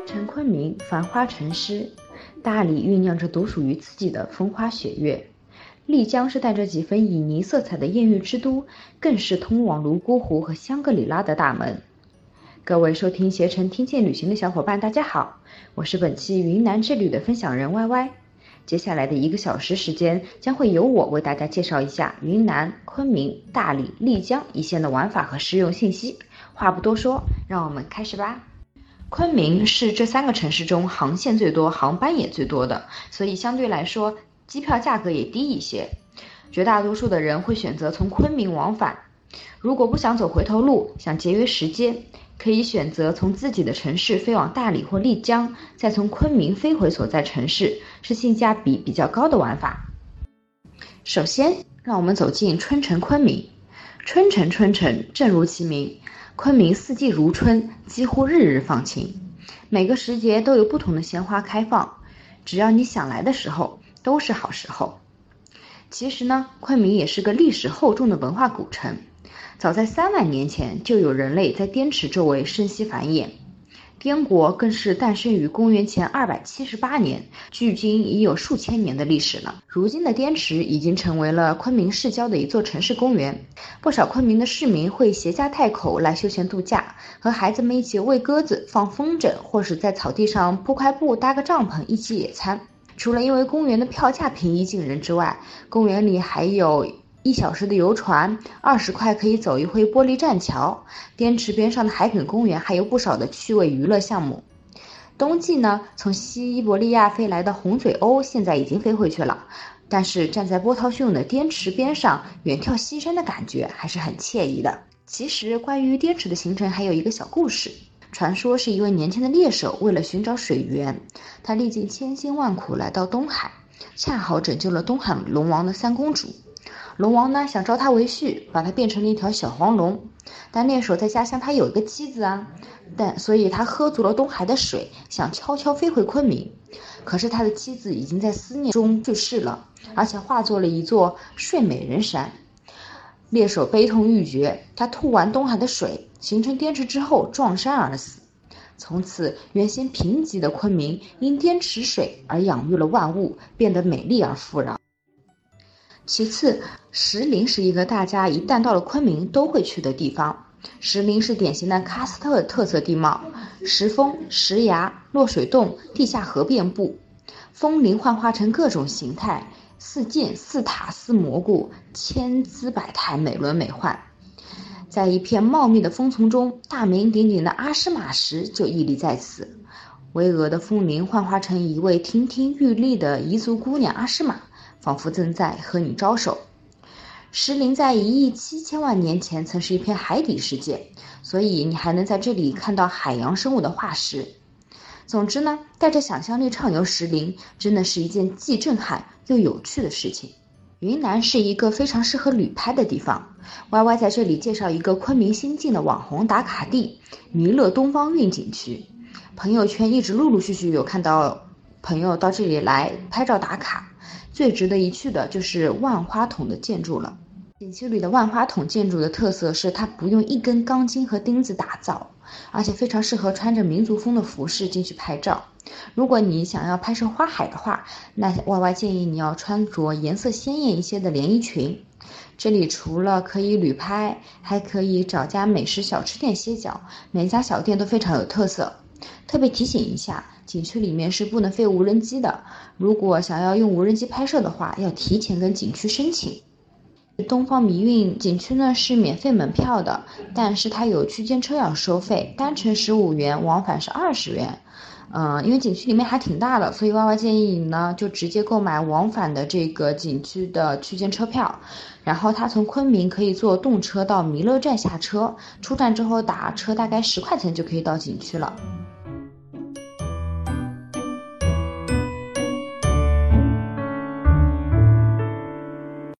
春城昆明，繁花成诗。大理酝酿着独属于自己的风花雪月，丽江是带着几分旖旎色彩的艳遇之都，更是通往泸沽湖和香格里拉的大门。各位收听携程听见旅行的小伙伴，大家好，我是本期云南之旅的分享人 Y Y。接下来的一个小时时间，将会由我为大家介绍一下云南昆明、大理、丽江一线的玩法和实用信息。话不多说，让我们开始吧。昆明是这三个城市中航线最多、航班也最多的，所以相对来说机票价格也低一些。绝大多数的人会选择从昆明往返。如果不想走回头路，想节约时间，可以选择从自己的城市飞往大理或丽江，再从昆明飞回所在城市，是性价比比较高的玩法。首先，让我们走进春城昆明。春城，春城，正如其名。昆明四季如春，几乎日日放晴，每个时节都有不同的鲜花开放。只要你想来的时候，都是好时候。其实呢，昆明也是个历史厚重的文化古城。早在三万年前，就有人类在滇池周围生息繁衍。滇国更是诞生于公元前二百七十八年，距今已有数千年的历史了。如今的滇池已经成为了昆明市郊的一座城市公园，不少昆明的市民会携家带口来休闲度假，和孩子们一起喂鸽子、放风筝，或是在草地上铺块布、搭个帐篷一起野餐。除了因为公园的票价平易近人之外，公园里还有。一小时的游船，二十块可以走一回玻璃栈桥。滇池边上的海埂公园还有不少的趣味娱乐项目。冬季呢，从西伯利亚飞来的红嘴鸥现在已经飞回去了，但是站在波涛汹涌的滇池边上远眺西山的感觉还是很惬意的。其实关于滇池的行程还有一个小故事，传说是一位年轻的猎手为了寻找水源，他历尽千辛万苦来到东海，恰好拯救了东海龙王的三公主。龙王呢想招他为婿，把他变成了一条小黄龙。但猎手在家乡他有一个妻子啊，但所以他喝足了东海的水，想悄悄飞回昆明。可是他的妻子已经在思念中去世了，而且化作了一座睡美人山。猎手悲痛欲绝，他吐完东海的水，形成滇池之后撞山而死。从此，原先贫瘠的昆明因滇池水而养育了万物，变得美丽而富饶。其次，石林是一个大家一旦到了昆明都会去的地方。石林是典型的喀斯特特色地貌，石峰、石崖、落水洞、地下河遍布，峰林幻化成各种形态，似剑、似塔、似蘑菇，千姿百态，美轮美奂。在一片茂密的峰丛中，大名鼎鼎的阿诗玛石就屹立在此。巍峨的峰林幻化成一位亭亭玉立的彝族姑娘阿诗玛。仿佛正在和你招手。石林在一亿七千万年前曾是一片海底世界，所以你还能在这里看到海洋生物的化石。总之呢，带着想象力畅游石林，真的是一件既震撼又有趣的事情。云南是一个非常适合旅拍的地方。Y Y 在这里介绍一个昆明新晋的网红打卡地——弥勒东方韵景区。朋友圈一直陆陆续续有看到朋友到这里来拍照打卡。最值得一去的就是万花筒的建筑了。景区里的万花筒建筑的特色是它不用一根钢筋和钉子打造，而且非常适合穿着民族风的服饰进去拍照。如果你想要拍摄花海的话，那 Y Y 建议你要穿着颜色鲜艳一些的连衣裙。这里除了可以旅拍，还可以找家美食小吃店歇脚，每家小店都非常有特色。特别提醒一下，景区里面是不能飞无人机的。如果想要用无人机拍摄的话，要提前跟景区申请。东方迷运景区呢是免费门票的，但是它有区间车要收费，单程十五元，往返是二十元。嗯，因为景区里面还挺大的，所以 Y Y 建议你呢就直接购买往返的这个景区的区间车票。然后它从昆明可以坐动车到弥勒站下车，出站之后打车大概十块钱就可以到景区了。